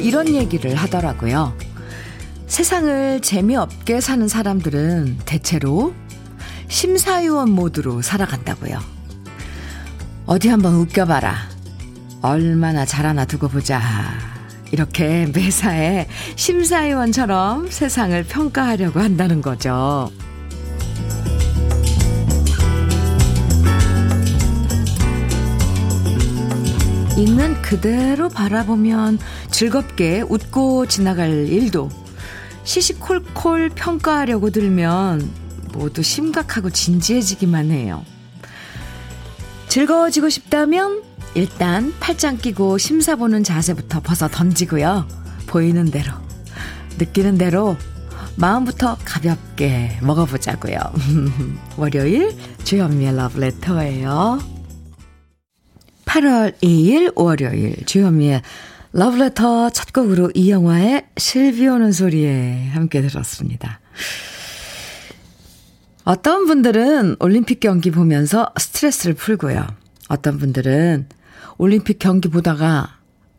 이런 얘기를 하더라고요. 세상을 재미없게 사는 사람들은 대체로 심사위원 모드로 살아간다고요. 어디 한번 웃겨봐라. 얼마나 잘하나 두고 보자. 이렇게 매사에 심사위원처럼 세상을 평가하려고 한다는 거죠. 있는 그대로 바라보면 즐겁게 웃고 지나갈 일도 시시콜콜 평가하려고 들면 모두 심각하고 진지해지기만 해요. 즐거워지고 싶다면 일단 팔짱 끼고 심사 보는 자세부터 벗어 던지고요. 보이는 대로, 느끼는 대로 마음부터 가볍게 먹어보자고요. 월요일 주현미의 러브레터예요. 8월 2일 월요일 주현미의 러브레터 첫 곡으로 이 영화의 실비 오는 소리에 함께 들었습니다. 어떤 분들은 올림픽 경기 보면서 스트레스를 풀고요. 어떤 분들은 올림픽 경기 보다가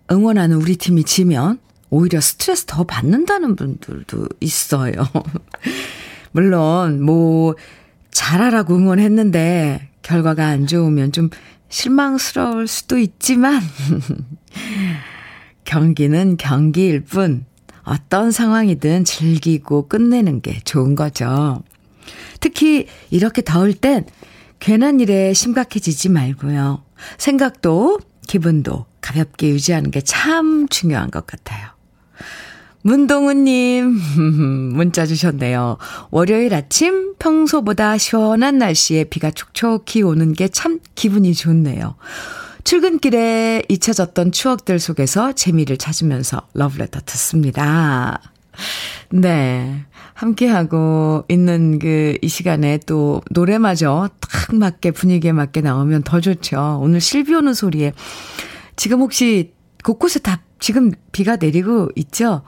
응원하는 우리 팀이 지면 오히려 스트레스 더 받는다는 분들도 있어요. 물론, 뭐, 잘하라고 응원했는데 결과가 안 좋으면 좀 실망스러울 수도 있지만, 경기는 경기일 뿐, 어떤 상황이든 즐기고 끝내는 게 좋은 거죠. 특히 이렇게 더울 땐 괜한 일에 심각해지지 말고요. 생각도 기분도 가볍게 유지하는 게 참 중요한 것 같아요. 문동우님, 문자 주셨네요. 월요일 아침 평소보다 시원한 날씨에 비가 촉촉히 오는 게 참 기분이 좋네요. 출근길에 잊혀졌던 추억들 속에서 재미를 찾으면서 러브레터 듣습니다. 네. 함께하고 있는 그 이 시간에 또 노래마저 딱 맞게 분위기에 맞게 나오면 더 좋죠. 오늘 실비 오는 소리에 지금 혹시 곳곳에 다 지금 비가 내리고 있죠?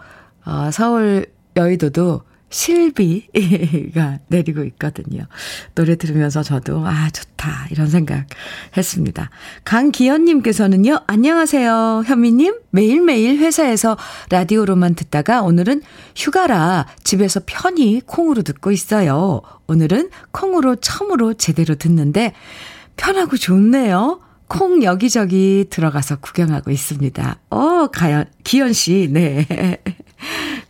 어, 서울 여의도도 실비가 내리고 있거든요. 노래 들으면서 저도, 아, 좋다. 이런 생각 했습니다. 강기현님께서는요, 안녕하세요. 현미님, 매일매일 회사에서 라디오로만 듣다가 오늘은 휴가라 집에서 편히 콩으로 듣고 있어요. 오늘은 콩으로 처음으로 제대로 듣는데 편하고 좋네요. 콩 여기저기 들어가서 구경하고 있습니다. 어, 가연, 기현 씨, 네.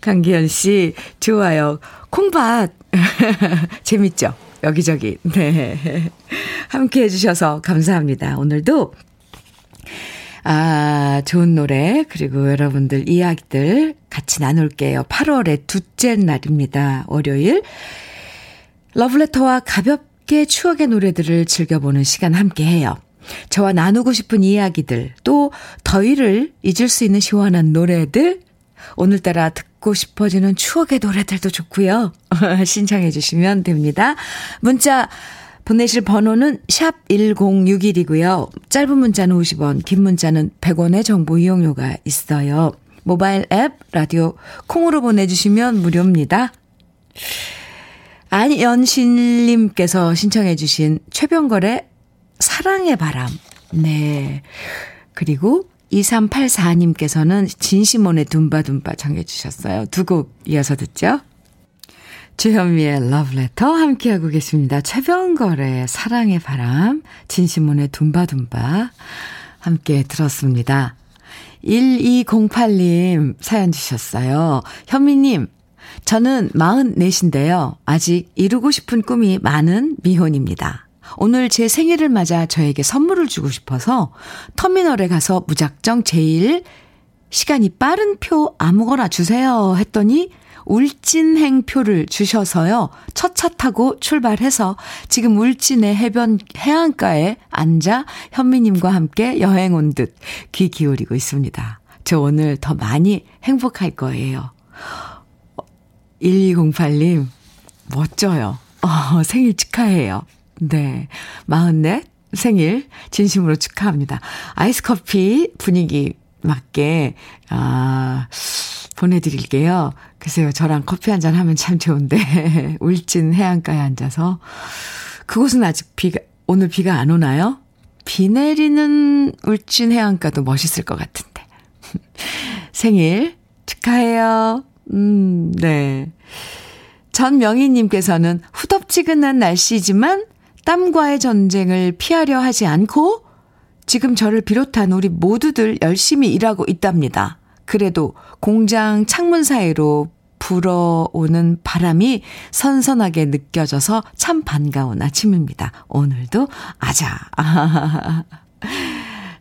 강기현 씨, 좋아요. 콩밭. 재밌죠? 여기저기. 네. 함께 해주셔서 감사합니다. 오늘도, 아, 좋은 노래, 그리고 여러분들 이야기들 같이 나눌게요. 8월의 둘째 날입니다. 월요일. 러브레터와 가볍게 추억의 노래들을 즐겨보는 시간 함께 해요. 저와 나누고 싶은 이야기들, 또 더위를 잊을 수 있는 시원한 노래들, 오늘따라 듣고 싶어지는 추억의 노래들도 좋고요. 신청해 주시면 됩니다. 문자 보내실 번호는 샵 1061이고요. 짧은 문자는 50원, 긴 문자는 100원의 정보 이용료가 있어요. 모바일 앱, 라디오 콩으로 보내주시면 무료입니다. 안연신님께서 신청해 주신 최병걸의 사랑의 바람. 네. 그리고 2384님께서는 진시몬의 둠바둠바 정해주셨어요. 두 곡 이어서 듣죠. 주현미의 러브레터 함께하고 계십니다. 최병걸의 사랑의 바람, 진시몬의 둠바둠바 함께 들었습니다. 1208님 사연 주셨어요. 현미님, 저는 44인데요. 아직 이루고 싶은 꿈이 많은 미혼입니다. 오늘 제 생일을 맞아 저에게 선물을 주고 싶어서 터미널에 가서 무작정 제일 시간이 빠른 표 아무거나 주세요 했더니 울진행 표를 주셔서요. 첫 차 타고 출발해서 지금 울진의 해변 해안가에 앉아 현미님과 함께 여행 온 듯 귀 기울이고 있습니다. 저 오늘 더 많이 행복할 거예요. 1208님, 멋져요. 어, 생일 축하해요. 네. 마흔넷 생일 진심으로 축하합니다. 아이스 커피 분위기 맞게, 아, 보내드릴게요. 글쎄요, 저랑 커피 한 잔 하면 참 좋은데, 울진 해안가에 앉아서. 그곳은 아직 비가, 오늘 비가 안 오나요? 비 내리는 울진 해안가도 멋있을 것 같은데. 생일 축하해요. 음, 네. 전명희님께서는 후덥지근한 날씨지만 땀과의 전쟁을 피하려 하지 않고 지금 저를 비롯한 우리 모두들 열심히 일하고 있답니다. 그래도 공장 창문 사이로 불어오는 바람이 선선하게 느껴져서 참 반가운 아침입니다. 오늘도 아자.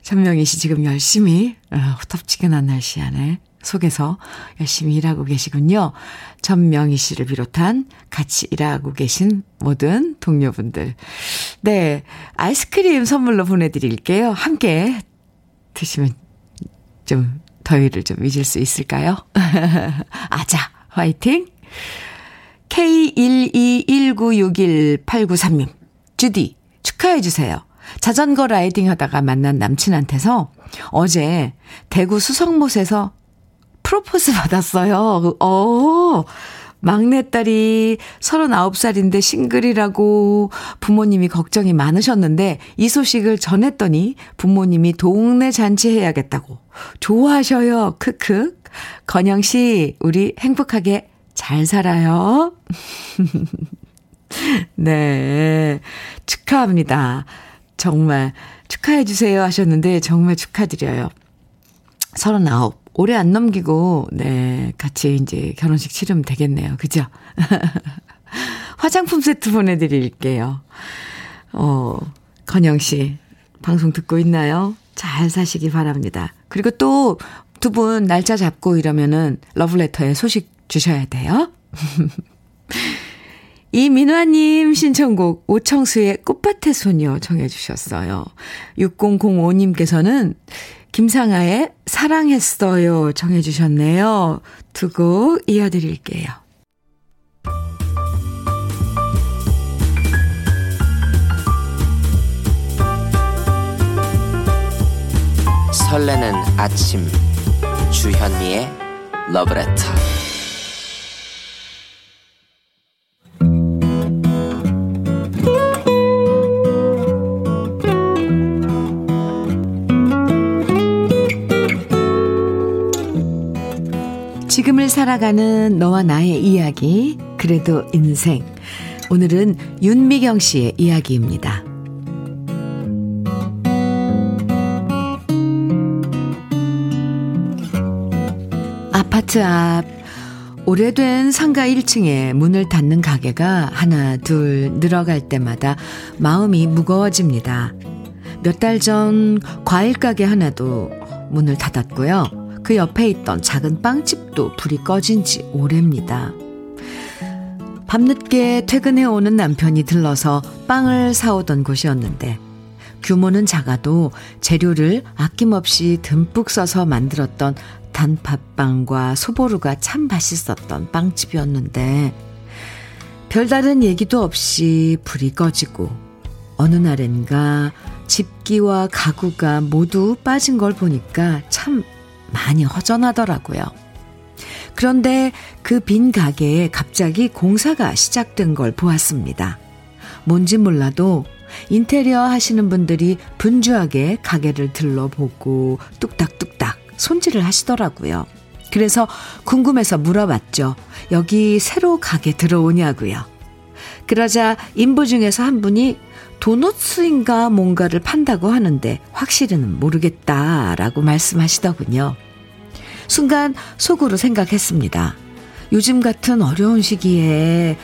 전명희 씨 지금 열심히 어, 후텁지근한 날씨 안에 속에서 열심히 일하고 계시군요. 전명희 씨를 비롯한 같이 일하고 계신 모든 동료분들. 네. 아이스크림 선물로 보내드릴게요. 함께 드시면 좀 더위를 좀 잊을 수 있을까요? 아자, 화이팅! K121961893님, 주디, 축하해주세요. 자전거 riding 하다가 만난 남친한테서 어제 대구 수성못에서 프로포즈 받았어요. 어, 막내딸이 39살인데 싱글이라고 부모님이 걱정이 많으셨는데 이 소식을 전했더니 부모님이 동네 잔치해야겠다고 좋아하셔요. 크크. 건영 씨, 우리 행복하게 잘 살아요. 네. 축하합니다. 정말 축하해 주세요 하셨는데 정말 축하드려요. 39. 오래 안 넘기고, 네, 같이 이제 결혼식 치르면 되겠네요. 그죠? 화장품 세트 보내드릴게요. 어, 건영 씨, 방송 듣고 있나요? 잘 사시기 바랍니다. 그리고 또 두 분 날짜 잡고 이러면은 러브레터에 소식 주셔야 돼요. 이민화님 신청곡 오청수의 꽃밭의 소녀 정해주셨어요. 6005님께서는 김상아의 사랑했어요 정해주셨네요. 두 곡 이어드릴게요. 설레는 아침 주현미의 러브레터 살아가는 너와 나의 이야기, 그래도 인생. 오늘은 윤미경 씨의 이야기입니다. 아파트 앞 오래된 상가 1층에 문을 닫는 가게가 하나, 둘 늘어갈 때마다 마음이 무거워집니다. 몇 달 전 과일 가게 하나도 문을 닫았고요. 그 옆에 있던 작은 빵집도 불이 꺼진 지 오래입니다. 밤늦게 퇴근해 오는 남편이 들러서 빵을 사오던 곳이었는데 규모는 작아도 재료를 아낌없이 듬뿍 써서 만들었던 단팥빵과 소보루가 참 맛있었던 빵집이었는데 별다른 얘기도 없이 불이 꺼지고 어느 날엔가 집기와 가구가 모두 빠진 걸 보니까 참 많이 허전하더라고요. 그런데 그 빈 가게에 갑자기 공사가 시작된 걸 보았습니다. 뭔지 몰라도 인테리어 하시는 분들이 분주하게 가게를 들러보고 뚝딱뚝딱 손질을 하시더라고요. 그래서 궁금해서 물어봤죠. 여기 새로 가게 들어오냐고요. 그러자 인부 중에서 한 분이 도너츠인가 뭔가를 판다고 하는데 확실히는 모르겠다라고 말씀하시더군요. 순간 속으로 생각했습니다. 요즘 같은 어려운 시기에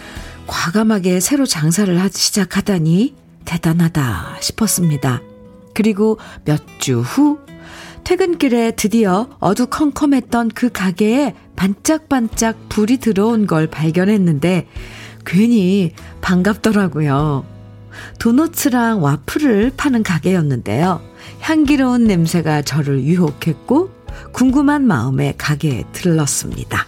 과감하게 새로 장사를 시작하다니 대단하다 싶었습니다. 그리고 몇 주 후 퇴근길에 드디어 어두컴컴했던 그 가게에 반짝반짝 불이 들어온 걸 발견했는데 괜히 반갑더라고요. 도너츠랑 와플을 파는 가게였는데요. 향기로운 냄새가 저를 유혹했고 궁금한 마음에 가게에 들렀습니다.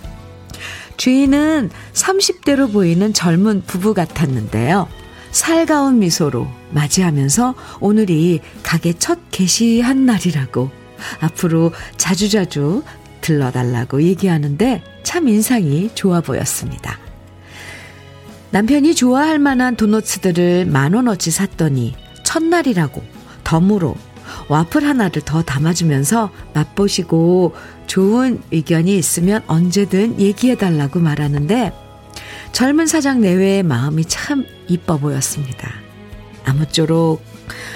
주인은 30대로 보이는 젊은 부부 같았는데요. 살가운 미소로 맞이하면서 오늘이 가게 첫 개시한 날이라고 앞으로 자주자주 들러달라고 얘기하는데 참 인상이 좋아 보였습니다. 남편이 좋아할 만한 도너츠들을 만 원어치 샀더니 첫날이라고 덤으로 와플 하나를 더 담아주면서 맛보시고 좋은 의견이 있으면 언제든 얘기해달라고 말하는데 젊은 사장 내외의 마음이 참 이뻐 보였습니다. 아무쪼록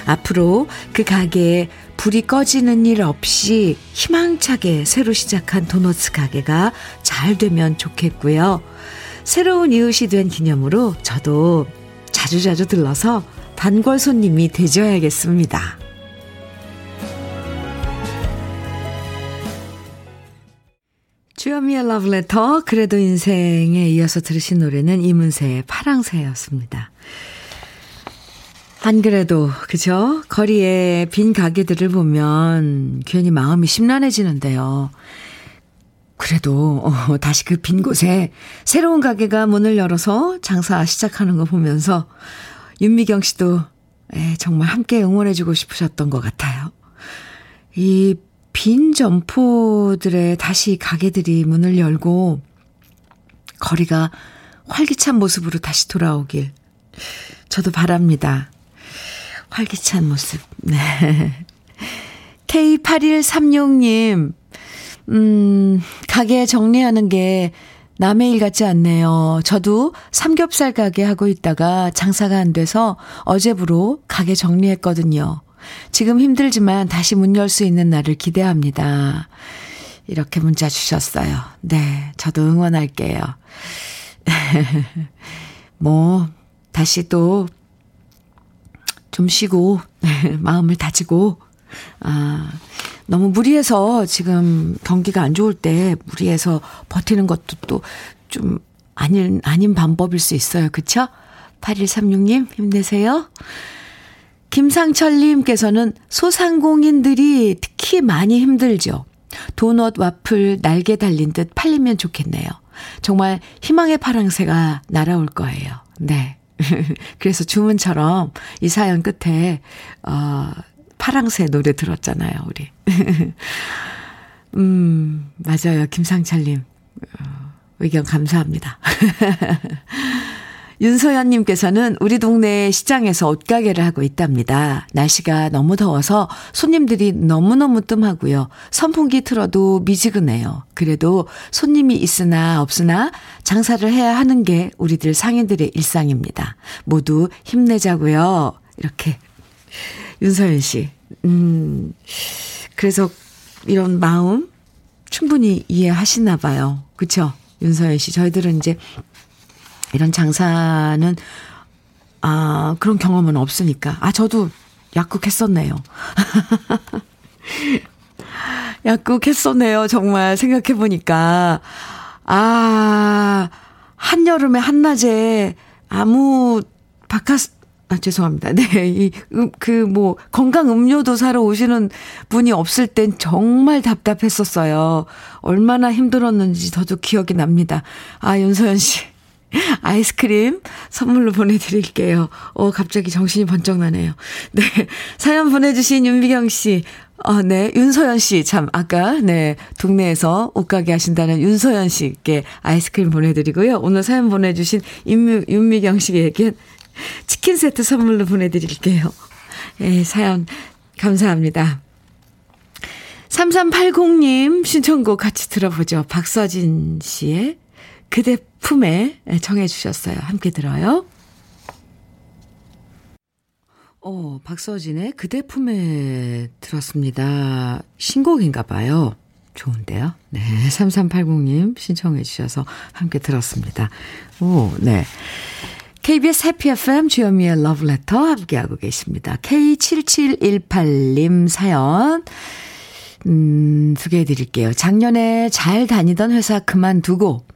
앞으로 그 가게에 불이 꺼지는 일 없이 희망차게 새로 시작한 도너츠 가게가 잘 되면 좋겠고요. 새로운 이웃이 된 기념으로 저도 자주자주 들러서 단골 손님이 되줘야겠습니다. 주현미의 러브레터 그래도 인생에 이어서 들으신 노래는 이문세의 파랑새였습니다. 안 그래도 그죠? 거리에 빈 가게들을 보면 괜히 마음이 심란해지는데요. 그래도 어, 다시 그 빈 곳에 새로운 가게가 문을 열어서 장사 시작하는 거 보면서 윤미경 씨도 에, 정말 함께 응원해주고 싶으셨던 것 같아요. 이 빈 점포들에 다시 가게들이 문을 열고 거리가 활기찬 모습으로 다시 돌아오길 저도 바랍니다. 활기찬 모습. 네. K8136님, 음, 가게 정리하는 게 남의 일 같지 않네요. 저도 삼겹살 가게 하고 있다가 장사가 안 돼서 어제부로 가게 정리했거든요. 지금 힘들지만 다시 문 열 수 있는 날을 기대합니다. 이렇게 문자 주셨어요. 네, 저도 응원할게요. 뭐, 다시 또, 좀 쉬고, 마음을 다지고, 아, 너무 무리해서 지금 경기가 안 좋을 때 무리해서 버티는 것도 또 좀 아닌, 아닌 방법일 수 있어요. 그쵸? 8136님, 힘내세요. 김상철님께서는 소상공인들이 특히 많이 힘들죠. 도넛, 와플, 날개 달린 듯 팔리면 좋겠네요. 정말 희망의 파랑새가 날아올 거예요. 네. 그래서 주문처럼 이 사연 끝에, 어, 파랑새 노래 들었잖아요, 우리. 음, 맞아요. 김상철님. 어, 의견 감사합니다. 윤소연님께서는 우리 동네 시장에서 옷가게를 하고 있답니다. 날씨가 너무 더워서 손님들이 너무너무 뜸하고요. 선풍기 틀어도 미지근해요. 그래도 손님이 있으나 없으나 장사를 해야 하는 게 우리들 상인들의 일상입니다. 모두 힘내자고요. 이렇게 윤서연 씨. 음, 그래서 이런 마음 충분히 이해하시나 봐요. 그쵸? 윤서연 씨. 저희들은 이제 이런 장사는, 아, 그런 경험은 없으니까. 아, 저도 약국했었네요. 약국했었네요. 정말 생각해보니까. 아, 한여름에 한낮에 아무 바깥, 아, 죄송합니다. 네. 이, 음, 그, 뭐, 건강 음료도 사러 오시는 분이 없을 땐 정말 답답했었어요. 얼마나 힘들었는지 저도 기억이 납니다. 아, 윤서연 씨. 아이스크림 선물로 보내드릴게요. 어, 갑자기 정신이 번쩍 나네요. 네. 사연 보내주신 윤미경 씨. 어, 네. 윤서연 씨. 참, 아까, 네. 동네에서 옷가게 하신다는 윤서연 씨께 아이스크림 보내드리고요. 오늘 사연 보내주신 윤미, 윤미경 씨에게 치킨 세트 선물로 보내드릴게요. 예, 사연 감사합니다. 3380님 신청곡 같이 들어보죠. 박서진 씨의 그대 품에 정해 주셨어요. 함께 들어요. 어, 박서진의 그대 품에 들었습니다. 신곡인가 봐요. 좋은데요. 네, 3380님 신청해 주셔서 함께 들었습니다. 오, 네. KBS 해피 FM 주현미의 러브레터 함께하고 계십니다. K7718님 사연 음, 두개 드릴게요. 작년에 잘 다니던 회사 그만두고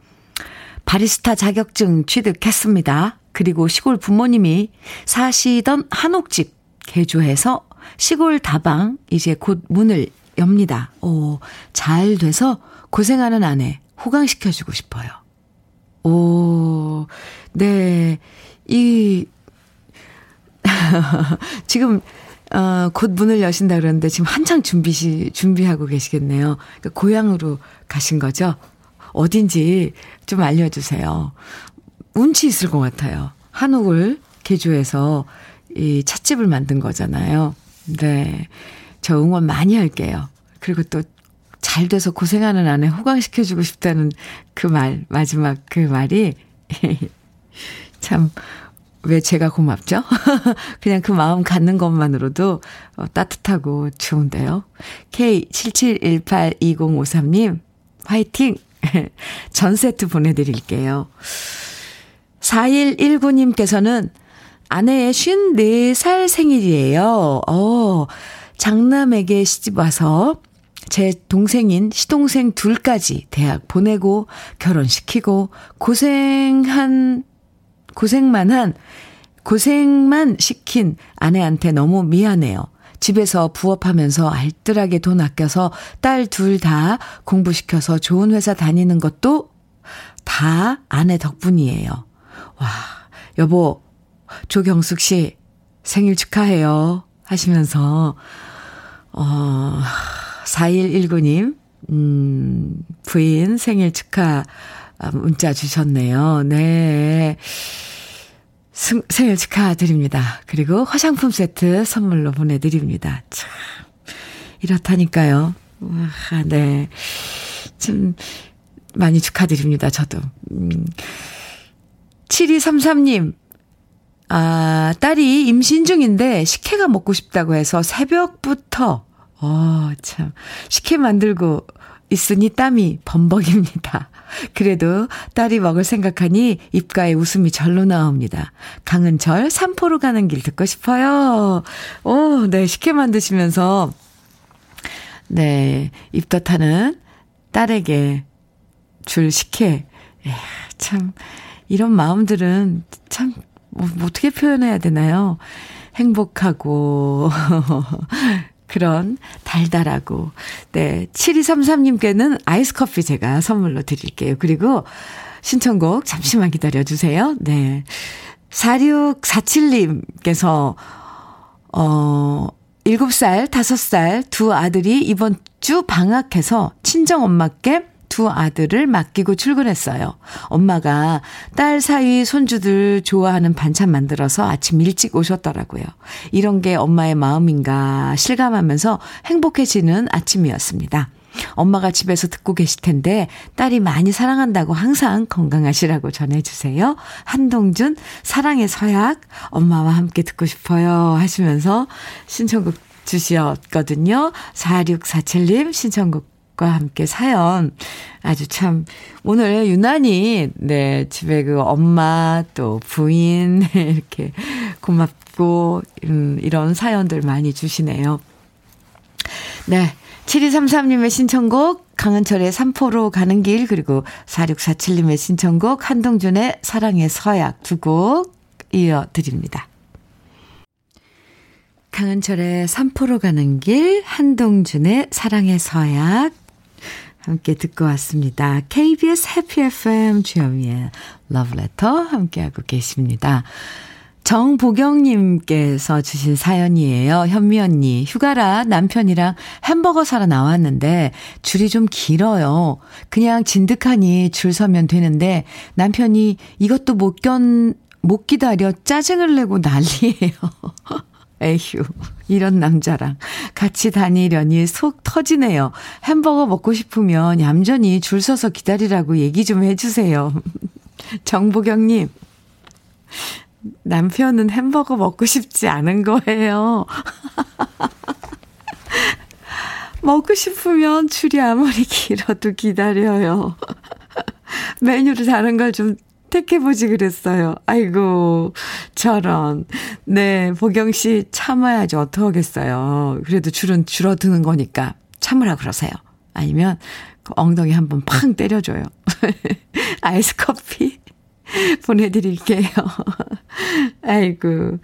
바리스타 자격증 취득했습니다. 그리고 시골 부모님이 사시던 한옥집 개조해서 시골 다방 이제 곧 문을 엽니다. 오, 잘 돼서 고생하는 아내 호강시켜주고 싶어요. 오, 네. 이, 지금, 어, 곧 문을 여신다 그러는데 지금 한창 준비, 준비하고 계시겠네요. 그러니까 고향으로 가신 거죠? 어딘지 좀 알려주세요. 운치 있을 것 같아요. 한옥을 개조해서 이 찻집을 만든 거잖아요. 네. 저 응원 많이 할게요. 그리고 또 잘 돼서 고생하는 아내 호강시켜주고 싶다는 그 말, 마지막 그 말이 참, 왜 제가 고맙죠? 그냥 그 마음 갖는 것만으로도 어, 따뜻하고 좋은데요. K77182053님, 화이팅! 전 세트 보내드릴게요. 4119님께서는 아내의 54살 생일이에요. 어, 장남에게 시집 와서 제 동생인 시동생 둘까지 대학 보내고 결혼시키고 고생한, 고생만 한, 고생만 시킨 아내한테 너무 미안해요. 집에서 부업하면서 알뜰하게 돈 아껴서 딸 둘 다 공부시켜서 좋은 회사 다니는 것도 다 아내 덕분이에요. 와, 여보, 조경숙 씨 생일 축하해요. 하시면서, 어, 4119님, 음, 부인 생일 축하 문자 주셨네요. 네. 승, 생일 축하드립니다. 그리고 화장품 세트 선물로 보내드립니다. 참, 이렇다니까요. 와, 네. 좀, 많이 축하드립니다. 저도. 음. 7233님, 아, 딸이 임신 중인데 식혜가 먹고 싶다고 해서 새벽부터, 어, 참, 식혜 만들고 있으니 땀이 범벅입니다. 그래도 딸이 먹을 생각하니 입가에 웃음이 절로 나옵니다. 강은철 산포로 가는 길 듣고 싶어요. 오, 네, 식혜 만드시면서, 네, 입덧하는 딸에게 줄 식혜. 예, 참, 이런 마음들은 참, 뭐, 뭐 어떻게 표현해야 되나요? 행복하고, 그런 달달하고. 네. 7233님께는 아이스 커피 제가 선물로 드릴게요. 그리고 신청곡 잠시만 기다려 주세요. 네. 4647님께서, 어, 7살, 5살 두 아들이 이번 주 방학해서 친정 엄마께 두 아들을 맡기고 출근했어요. 엄마가 딸 사이 손주들 좋아하는 반찬 만들어서 아침 일찍 오셨더라고요. 이런 게 엄마의 마음인가 실감하면서 행복해지는 아침이었습니다. 엄마가 집에서 듣고 계실 텐데 딸이 많이 사랑한다고 항상 건강하시라고 전해주세요. 한동준 사랑의 서약 엄마와 함께 듣고 싶어요 하시면서 신청곡 주셨거든요. 4647님 신청곡 과 함께 사연 아주 참 오늘 유난히 네 집에 그 엄마 또 부인 이렇게 고맙고 음, 이런 사연들 많이 주시네요. 네. 7233님의 신청곡 강은철의 삼포로 가는 길 그리고 4647님의 신청곡 한동준의 사랑의 서약 두 곡 이어드립니다. 강은철의 삼포로 가는 길 한동준의 사랑의 서약 함께 듣고 왔습니다. KBS 해피 FM 주현미의 러브레터 함께하고 계십니다. 정보경님께서 주신 사연이에요. 현미 언니, 휴가라 남편이랑 햄버거 사러 나왔는데 줄이 좀 길어요. 그냥 진득하니 줄 서면 되는데 남편이 이것도 못 견, 못 기다려 짜증을 내고 난리예요. 에휴, 이런 남자랑 같이 다니려니 속 터지네요. 햄버거 먹고 싶으면 얌전히 줄 서서 기다리라고 얘기 좀 해주세요. 정보경님, 남편은 햄버거 먹고 싶지 않은 거예요. 먹고 싶으면 줄이 아무리 길어도 기다려요. 메뉴를 다른 걸 좀 택해보지 그랬어요. 아이고, 저런. 네, 보경 씨 참아야지 어떡하겠어요. 그래도 줄은 줄어드는 거니까 참으라 그러세요. 아니면 그 엉덩이 한번 팡 때려줘요. 아이스 커피 보내드릴게요. 아이고.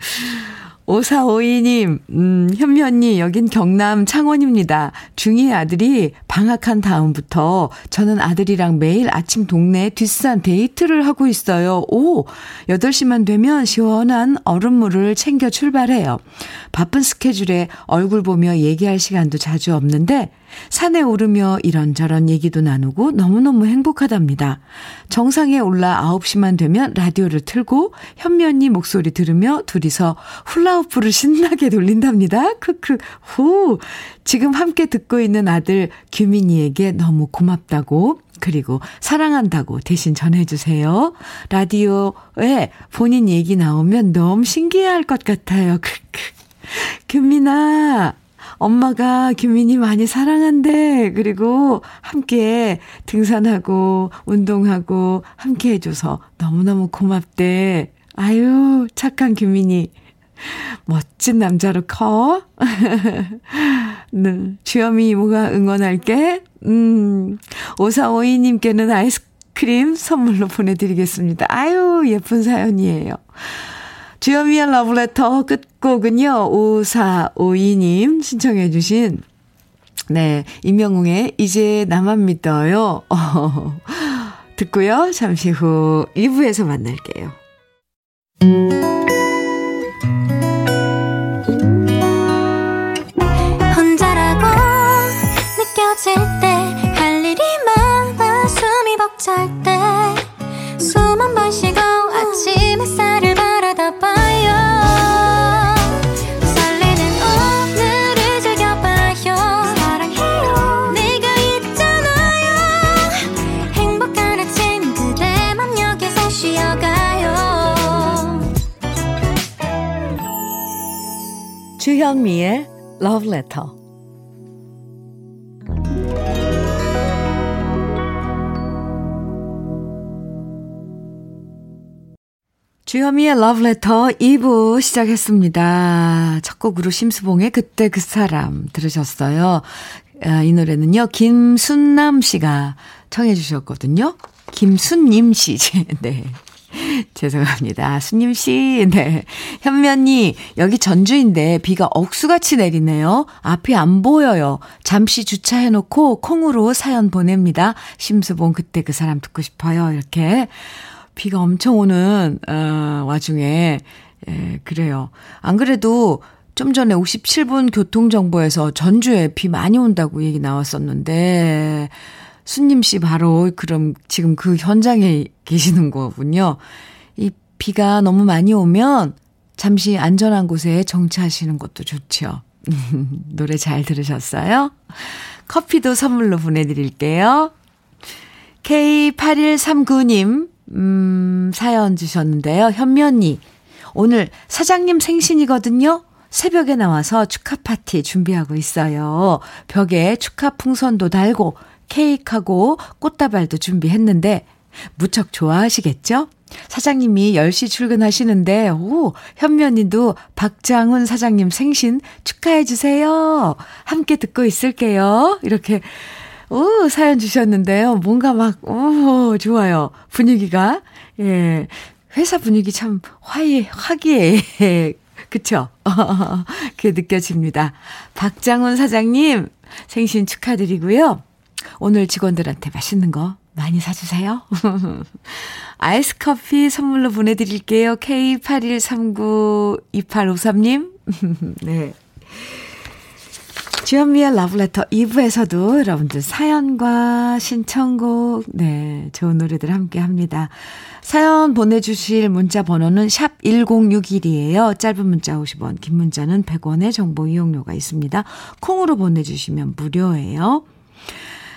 5452님, 음, 현미 언니, 여긴 경남 창원입니다. 중2 아들이 방학한 다음부터 저는 아들이랑 매일 아침 동네 뒷산 데이트를 하고 있어요. 오! 8시만 되면 시원한 얼음물을 챙겨 출발해요. 바쁜 스케줄에 얼굴 보며 얘기할 시간도 자주 없는데, 산에 오르며 이런저런 얘기도 나누고 너무너무 행복하답니다. 정상에 올라 9시만 되면 라디오를 틀고 언니 목소리 들으며 둘이서 훌라후프를 신나게 돌린답니다. 크크. 후. 지금 함께 듣고 있는 아들 규민이에게 너무 고맙다고 그리고 사랑한다고 대신 전해주세요. 라디오에 본인 얘기 나오면 너무 신기해할 것 같아요. 크크. 규민아, 엄마가 규민이 많이 사랑한대. 그리고 함께 등산하고 운동하고 함께 해줘서 너무너무 고맙대. 아유, 착한 규민이. 멋진 남자로 커. 네, 주여미 이모가 응원할게. 음, 5452님께는 아이스크림 선물로 보내드리겠습니다. 아유, 예쁜 사연이에요. 주여미의 러브레터 끝곡은요, 5452님 신청해주신, 네, 임영웅의 이제 나만 믿어요. 어, 듣고요, 잠시 후 2부에서 만날게요. 혼자라고 느껴질 때 할 일이 많아 숨이 벅찰 때 주현미의 Love Letter. 주현미의 Love Letter 2부 시작했습니다. 첫 곡으로 심수봉의 그때 그 사람 들으셨어요. 아, 이 노래는요, 김순남 씨가 청해 주셨거든요. 김순님 씨. 네. 죄송합니다. 수님 씨, 네. 현면이, 여기 전주인데 비가 억수같이 내리네요. 앞이 안 보여요. 잠시 주차해놓고 콩으로 사연 보냅니다. 심수봉 그때 그 사람 듣고 싶어요. 이렇게. 비가 엄청 오는, 어, 와중에, 예, 그래요. 안 그래도 좀 전에 57분 교통정보에서 전주에 비 많이 온다고 얘기 나왔었는데, 순님 씨 바로 그럼 지금 그 현장에 계시는 거군요. 이 비가 너무 많이 오면 잠시 안전한 곳에 정차하시는 것도 좋죠. 노래 잘 들으셨어요? 커피도 선물로 보내드릴게요. K8139님, 음, 사연 주셨는데요. 언니, 오늘 사장님 생신이거든요. 새벽에 나와서 축하 파티 준비하고 있어요. 벽에 축하 풍선도 달고 케이크하고 꽃다발도 준비했는데 무척 좋아하시겠죠? 사장님이 10시 출근하시는데, 오, 현면이도 박장훈 사장님 생신 축하해주세요. 함께 듣고 있을게요. 이렇게, 오, 사연 주셨는데요. 뭔가 막, 오, 좋아요. 분위기가. 예. 회사 분위기 참 화해, 화기애. 그쵸? 그게 느껴집니다. 박장훈 사장님 생신 축하드리고요. 오늘 직원들한테 맛있는 거 많이 사주세요. 아이스 커피 선물로 보내드릴게요. K81392853님. 네. 주현미의 러브레터 2부에서도 여러분들 사연과 신청곡, 네, 좋은 노래들 함께 합니다. 사연 보내주실 문자 번호는 샵 1061이에요. 짧은 문자 50원, 긴 문자는 100원의 정보 이용료가 있습니다. 콩으로 보내주시면 무료예요.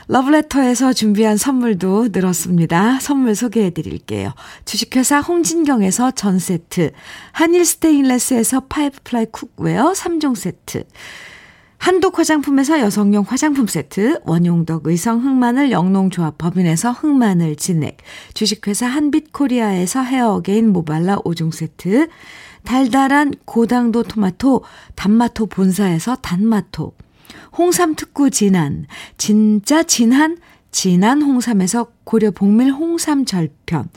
러브레터에서 준비한 선물도 늘었습니다. 선물 소개해 드릴게요. 주식회사 홍진경에서 전 세트, 한일 스테인레스에서 five ply cookware 3종 세트, 한독 화장품에서 여성용 화장품 세트, 원용덕 의성 흑마늘 영농조합 법인에서 흑마늘 진액, 주식회사 한빛코리아에서 헤어게인 모발라 5종 세트, 달달한 고당도 토마토, 단마토 본사에서 단마토, 홍삼 특구 진한, 진짜 진한, 진한 홍삼에서 고려 복밀 홍삼 절편,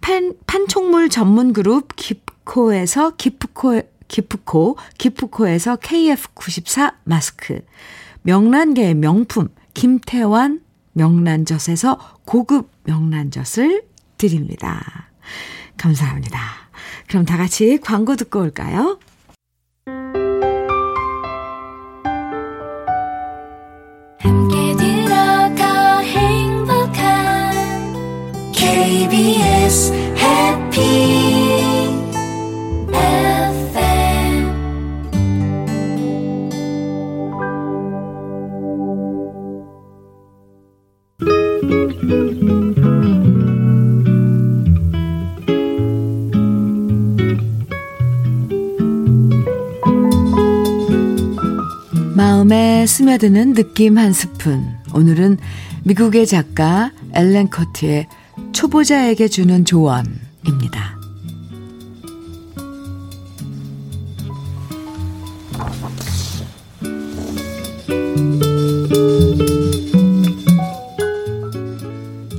판, 판촉물 전문 그룹 기프코에서 기프코, 기프코, 기프코에서 KF94 마스크, 명란계의 명품, 김태환 명란젓에서 고급 명란젓을 드립니다. 감사합니다. 그럼 다 같이 광고 듣고 올까요? 함께 들어가 행복한 KBS 해피 FM 마음에 스며드는 느낌 한 스푼. 오늘은 미국의 작가 엘렌 커트의 초보자에게 주는 조언입니다.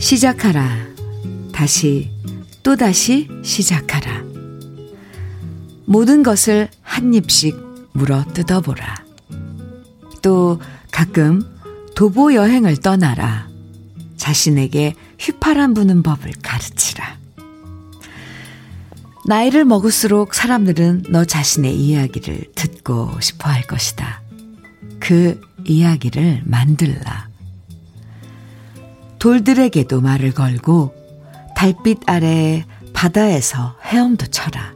시작하라. 다시, 또다시 시작하라. 모든 것을 한 입씩 물어 뜯어보라. 또 가끔 도보 여행을 떠나라. 자신에게 휘파람 부는 법을 가르치라. 나이를 먹을수록 사람들은 너 자신의 이야기를 듣고 싶어 할 것이다. 그 이야기를 만들라. 돌들에게도 말을 걸고 달빛 아래 바다에서 헤엄도 쳐라.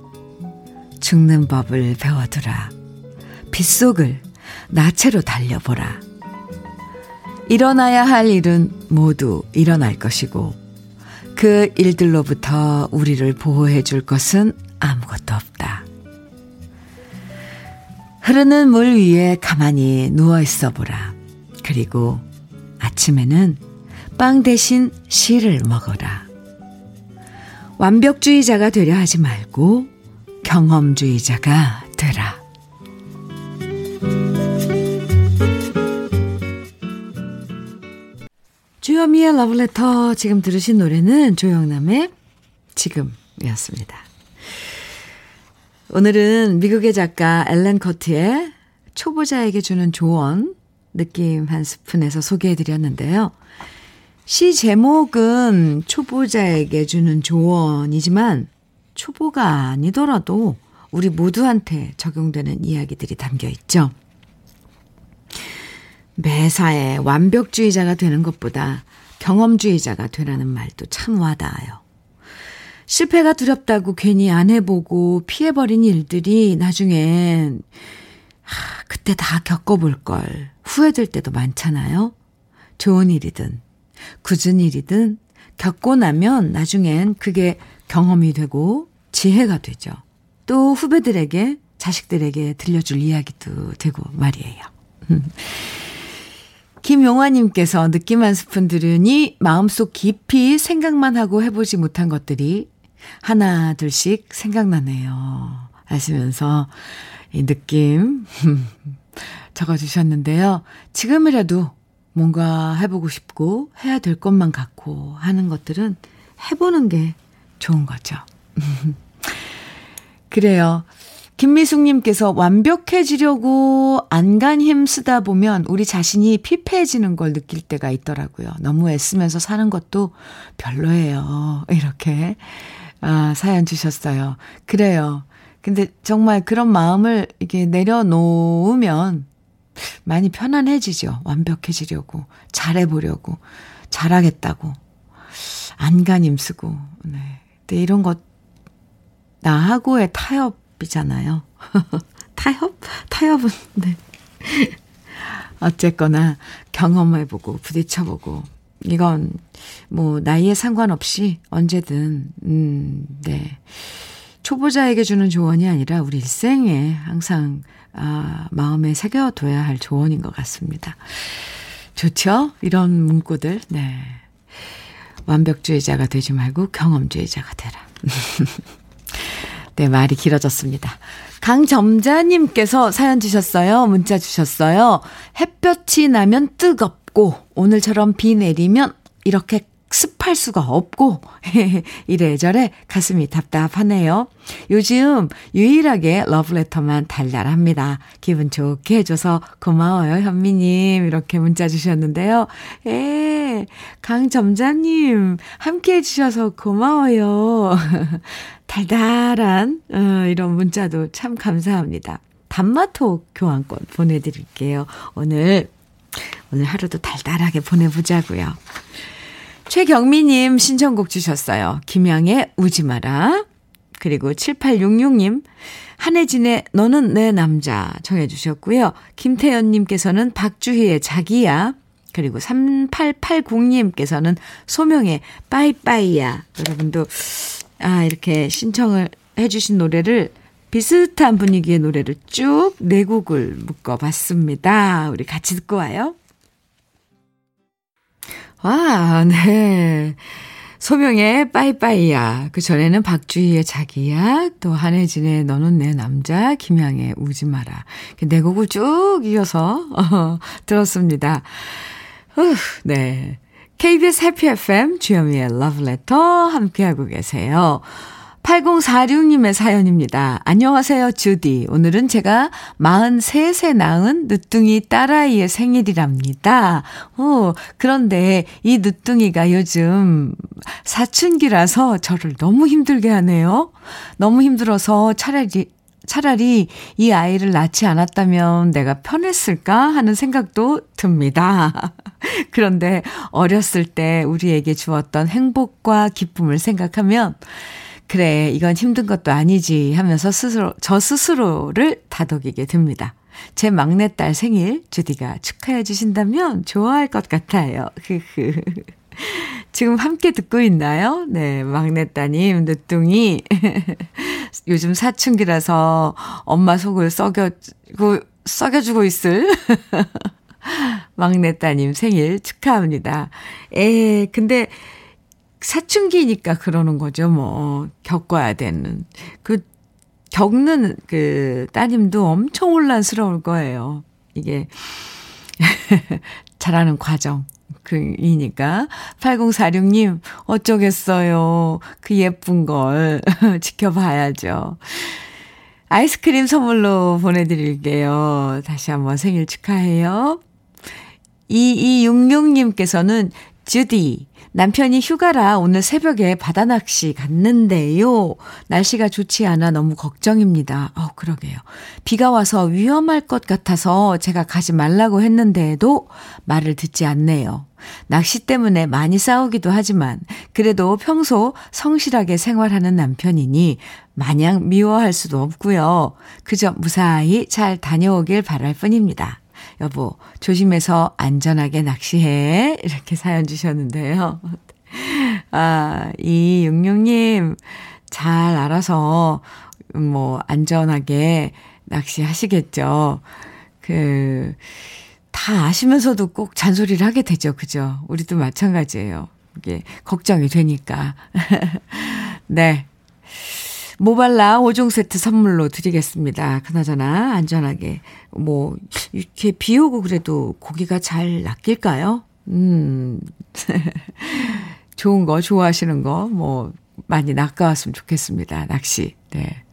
죽는 법을 배워두라. 빗속을 나체로 달려보라. 일어나야 할 일은 모두 일어날 것이고 그 일들로부터 우리를 보호해 줄 것은 아무것도 없다. 흐르는 물 위에 가만히 누워 있어 보라. 그리고 아침에는 빵 대신 씨를 먹어라. 완벽주의자가 되려 하지 말고 경험주의자가 되라. 주여미의 러브레터 지금 들으신 노래는 조영남의 지금이었습니다. 오늘은 미국의 작가 앨런 커트의 초보자에게 주는 조언 느낌 한 스푼에서 소개해드렸는데요. 시 제목은 초보자에게 주는 조언이지만 초보가 아니더라도 우리 모두한테 적용되는 이야기들이 담겨 있죠. 매사에 완벽주의자가 되는 것보다 경험주의자가 되라는 말도 참 와닿아요. 실패가 두렵다고 괜히 안 해보고 피해버린 일들이 나중엔, 하, 그때 다 겪어볼 걸 후회될 때도 많잖아요. 좋은 일이든, 굳은 일이든, 겪고 나면 나중엔 그게 경험이 되고 지혜가 되죠. 또 후배들에게, 자식들에게 들려줄 이야기도 되고 말이에요. 김용화님께서 느낌 한 스푼 들으니 마음속 깊이 생각만 하고 해보지 못한 것들이 하나, 둘씩 생각나네요. 하시면서 이 느낌 적어주셨는데요. 지금이라도 뭔가 해보고 싶고 해야 될 것만 갖고 하는 것들은 해보는 게 좋은 거죠. 그래요. 김미숙님께서 완벽해지려고 안간 힘 쓰다 보면 우리 자신이 피폐해지는 걸 느낄 때가 있더라고요. 너무 애쓰면서 사는 것도 별로예요. 이렇게, 아, 사연 주셨어요. 그래요. 근데 정말 그런 마음을 이게 내려놓으면 많이 편안해지죠. 완벽해지려고, 잘해보려고, 잘하겠다고, 안간 힘 쓰고, 네. 근데 이런 것, 나하고의 타협, 이잖아요. 타협? 타협은, 네. 어쨌거나 경험해보고 부딪혀보고 이건 뭐 나이에 상관없이 언제든 음, 네. 초보자에게 주는 조언이 아니라 우리 일생에 항상 아, 마음에 새겨둬야 할 조언인 것 같습니다. 좋죠? 이런 문구들. 네. 완벽주의자가 되지 말고 경험주의자가 되라. 네, 말이 길어졌습니다. 강점자님께서 사연 주셨어요. 문자 주셨어요. 햇볕이 나면 뜨겁고, 오늘처럼 비 내리면 이렇게 습할 수가 없고, 이래저래 가슴이 답답하네요. 요즘 유일하게 러브레터만 달달합니다. 기분 좋게 해줘서 고마워요, 현미님. 이렇게 문자 주셨는데요. 예, 강점자님, 함께 해주셔서 고마워요. 달달한, 어, 이런 문자도 참 감사합니다. 단마토 교환권 보내드릴게요. 오늘, 오늘 하루도 달달하게 보내보자고요. 최경미님 신청곡 주셨어요. 김양의 우지 마라. 그리고 7866님, 한혜진의 너는 내 남자 청해 주셨고요. 김태연님께서는 박주희의 자기야. 그리고 3880님께서는 소명의 빠이빠이야. 여러분도, 아, 이렇게 신청을 해주신 노래를 비슷한 분위기의 노래를 쭉 네 곡을 묶어봤습니다. 우리 같이 듣고 와요. 와, 네. 소명의 빠이빠이야. 그 전에는 박주희의 자기야. 또 한혜진의 너는 내 남자. 김양의 우지 마라. 네 곡을 쭉 이어서 어, 들었습니다. 후, 네. KBS 해피 FM 주현미의 러브레터 함께하고 계세요. 8046님의 사연입니다. 안녕하세요, 주디. 오늘은 제가 43세 낳은 늦둥이 딸아이의 생일이랍니다. 어, 그런데 이 늦둥이가 요즘 사춘기라서 저를 너무 힘들게 하네요. 너무 힘들어서 차라리 차라리 이 아이를 낳지 않았다면 내가 편했을까 하는 생각도 듭니다. 그런데 어렸을 때 우리에게 주었던 행복과 기쁨을 생각하면 그래, 이건 힘든 것도 아니지 하면서 스스로, 저 스스로를 다독이게 됩니다. 제 막내딸 생일 주디가 축하해 주신다면 좋아할 것 같아요. 지금 함께 듣고 있나요? 네, 막내따님, 늦둥이. 요즘 사춘기라서 엄마 속을 썩여주고, 썩여주고 있을 막내따님 생일 축하합니다. 에, 근데 사춘기니까 그러는 거죠, 뭐. 겪어야 되는. 그, 겪는 그 따님도 엄청 혼란스러울 거예요. 이게, 잘하는 과정. 그이니까 8046님 어쩌겠어요. 그 예쁜 걸 지켜봐야죠. 아이스크림 선물로 보내드릴게요. 다시 한번 생일 축하해요. 2266님께서는 주디 남편이 휴가라 오늘 새벽에 바다 낚시 갔는데요. 날씨가 좋지 않아 너무 걱정입니다. 어, 그러게요. 비가 와서 위험할 것 같아서 제가 가지 말라고 했는데도 말을 듣지 않네요. 낚시 때문에 많이 싸우기도 하지만 그래도 평소 성실하게 생활하는 남편이니 마냥 미워할 수도 없고요. 그저 무사히 잘 다녀오길 바랄 뿐입니다. 여보, 조심해서 안전하게 낚시해. 이렇게 사연 주셨는데요. 아, 이육육님, 잘 알아서, 뭐, 안전하게 낚시하시겠죠. 그, 다 아시면서도 꼭 잔소리를 하게 되죠. 그죠? 우리도 마찬가지예요. 이게 걱정이 되니까. 네. 모발라 5종 세트 선물로 드리겠습니다. 그나저나 안전하게 뭐 이렇게 비 오고 그래도 고기가 잘 낚일까요? 음. 좋은 거 좋아하시는 거 뭐 많이 낚아왔으면 좋겠습니다. 낚시. 네.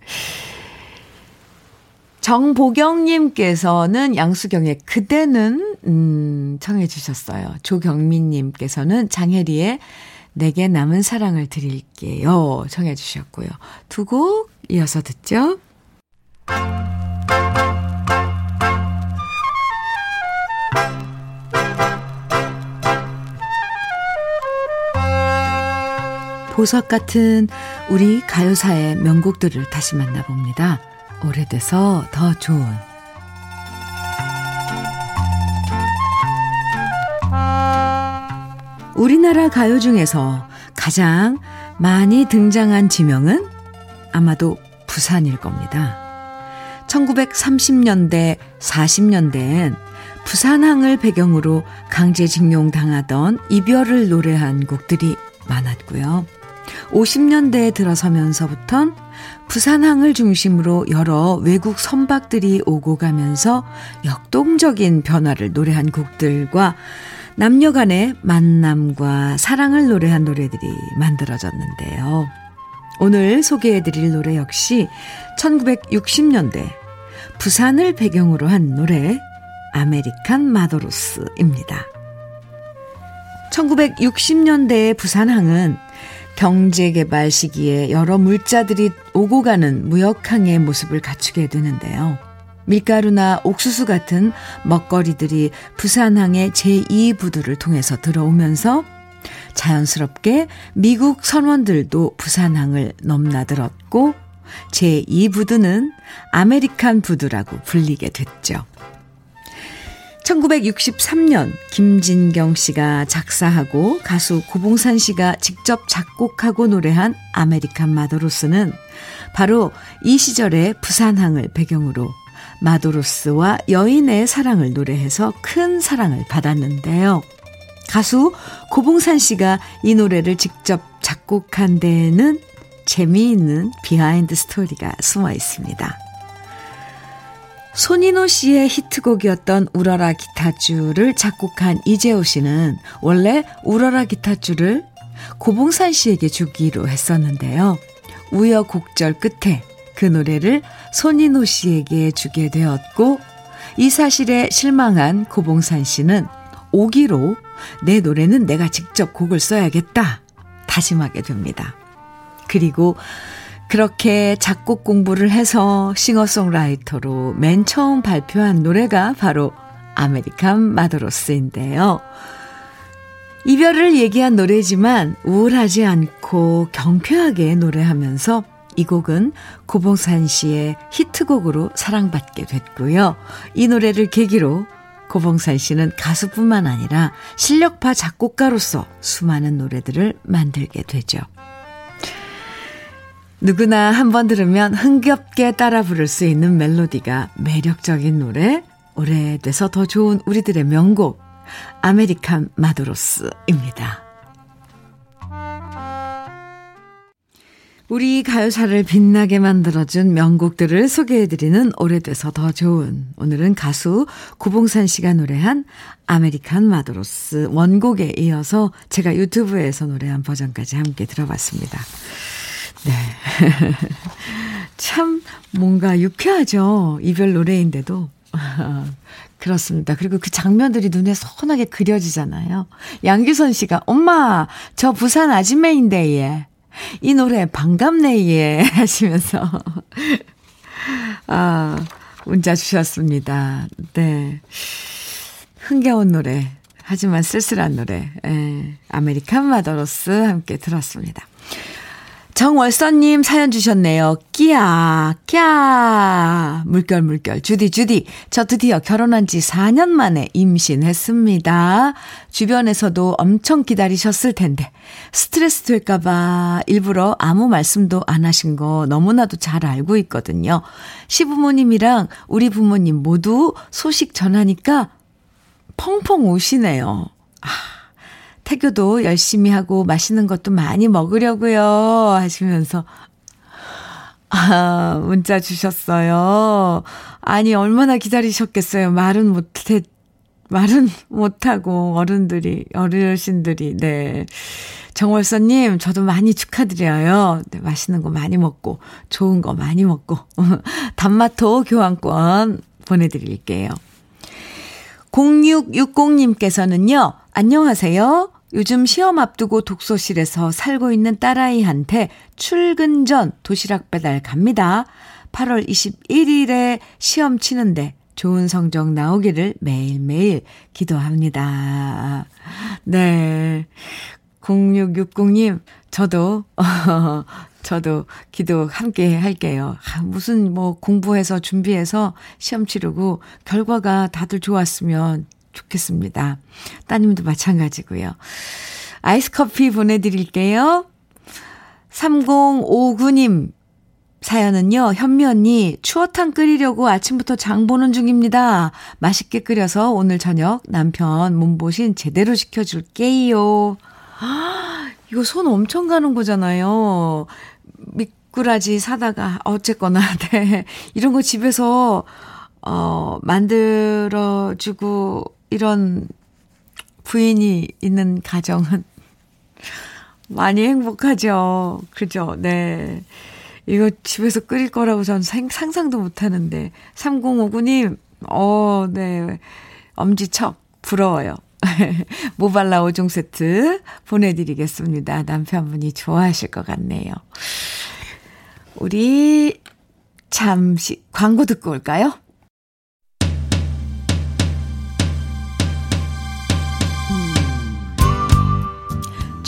정보경님께서는 양수경의 그대는 음 청해 주셨어요. 조경민님께서는 장혜리의 내게 남은 사랑을 드릴게요. 청해 주셨고요. 두 곡 이어서 듣죠. 보석 같은 우리 가요사의 명곡들을 다시 만나봅니다. 오래돼서 더 좋은 우리나라 가요 중에서 가장 많이 등장한 지명은 아마도 부산일 겁니다. 1930년대, 40년대엔 부산항을 배경으로 강제징용 당하던 이별을 노래한 곡들이 많았고요. 50년대에 들어서면서부턴 부산항을 중심으로 여러 외국 선박들이 오고 가면서 역동적인 변화를 노래한 곡들과 남녀 간의 만남과 사랑을 노래한 노래들이 만들어졌는데요. 오늘 소개해드릴 노래 역시 1960년대 부산을 배경으로 한 노래 아메리칸 마도로스입니다. 1960년대의 부산항은 경제개발 시기에 여러 물자들이 오고 가는 무역항의 모습을 갖추게 되는데요. 밀가루나 옥수수 같은 먹거리들이 부산항의 제2부두를 통해서 들어오면서 자연스럽게 미국 선원들도 부산항을 넘나들었고 제2부두는 아메리칸 부두라고 불리게 됐죠. 1963년 김진경 씨가 작사하고 가수 고봉산 씨가 직접 작곡하고 노래한 아메리칸 마도로스는 바로 이 시절의 부산항을 배경으로 마도로스와 여인의 사랑을 노래해서 큰 사랑을 받았는데요. 가수 고봉산 씨가 이 노래를 직접 작곡한 데에는 재미있는 behind story가 숨어 있습니다. 손인호 씨의 히트곡이었던 울어라 기타줄을 작곡한 이재호 씨는 원래 울어라 기타줄을 고봉산 씨에게 주기로 했었는데요. 우여곡절 끝에 그 노래를 손인호 씨에게 주게 되었고 이 사실에 실망한 고봉산 씨는 오기로 내 노래는 내가 직접 곡을 써야겠다 다짐하게 됩니다. 그리고 그렇게 작곡 공부를 해서 싱어송라이터로 맨 처음 발표한 노래가 바로 아메리칸 마도로스인데요. 이별을 얘기한 노래지만 우울하지 않고 경쾌하게 노래하면서 이 곡은 고봉산 씨의 히트곡으로 사랑받게 됐고요. 이 노래를 계기로 고봉산 씨는 가수뿐만 아니라 실력파 작곡가로서 수많은 노래들을 만들게 되죠. 누구나 한 번 들으면 흥겹게 따라 부를 수 있는 멜로디가 매력적인 노래, 오래돼서 더 좋은 우리들의 명곡, 아메리칸 마도로스입니다. 우리 가요사를 빛나게 만들어준 명곡들을 소개해드리는 오래돼서 더 좋은 오늘은 가수 구봉산 씨가 노래한 아메리칸 마도로스 원곡에 이어서 제가 유튜브에서 노래한 버전까지 함께 들어봤습니다. 네. 참 뭔가 유쾌하죠. 이별 노래인데도. 그렇습니다. 그리고 그 장면들이 눈에 선하게 그려지잖아요. 양규선 씨가 엄마 저 부산 아지매인데 예. 이 노래 반갑네 예 하시면서 아 문자 주셨습니다. 네. 흥겨운 노래 하지만 쓸쓸한 노래 예. 아메리칸 마도로스 함께 들었습니다. 정월선님 사연 주셨네요. 끼야, 끼야. 물결, 물결. 주디, 주디. 저 드디어 결혼한 지 4년 만에 임신했습니다. 주변에서도 엄청 기다리셨을 텐데. 스트레스 될까봐 일부러 아무 말씀도 안 하신 거 너무나도 잘 알고 있거든요. 시부모님이랑 우리 부모님 모두 소식 전하니까 펑펑 우시네요. 아. 태교도 열심히 하고 맛있는 것도 많이 먹으려고요. 하시면서 아, 문자 주셨어요. 아니, 얼마나 기다리셨겠어요. 말은 못해, 말은 못하고, 어른들이, 어르신들이, 네. 정월서님, 저도 많이 축하드려요. 네, 맛있는 거 많이 먹고, 좋은 거 많이 먹고, 단마토 교환권 보내드릴게요. 0660님께서는요, 안녕하세요. 요즘 시험 앞두고 독서실에서 살고 있는 딸아이한테 출근 전 도시락 배달 갑니다. 8월 21일에 시험 치는데 좋은 성적 나오기를 매일매일 기도합니다. 네. 0660님, 저도, 어, 저도 기도 함께 할게요. 아, 무슨 뭐 공부해서 준비해서 시험 치르고 결과가 다들 좋았으면 좋겠습니다. 따님도 마찬가지고요. 아이스 커피 보내드릴게요. 3059님 사연은요, 현미 언니, 추어탕 끓이려고 아침부터 장 보는 중입니다. 맛있게 끓여서 오늘 저녁 남편 몸보신 제대로 시켜줄게요. 아, 이거 손 엄청 가는 거잖아요. 미꾸라지 사다가, 어쨌거나, 네. 이런 거 집에서, 어, 만들어주고 이런 부인이 있는 가정은 많이 행복하죠. 그죠? 네. 이거 집에서 끓일 거라고 전 상상도 못 하는데. 3059님, 어, 네. 엄지척, 부러워요. 모발라 5종 세트 보내드리겠습니다. 남편분이 좋아하실 것 같네요. 우리 잠시 광고 듣고 올까요?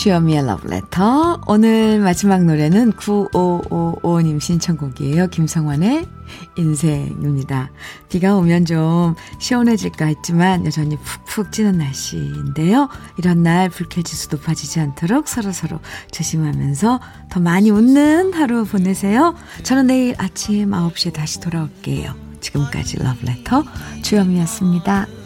주현미의 러브레터. 오늘 마지막 노래는 9555님 신청곡이에요. 김성환의 인생입니다. 비가 오면 좀 시원해질까 했지만 여전히 푹푹 찌는 날씨인데요. 이런 날 불쾌지수 높아지지 않도록 서로서로 조심하면서 더 많이 웃는 하루 보내세요. 저는 내일 아침 9시에 다시 돌아올게요. 지금까지 러브레터 주현미였습니다.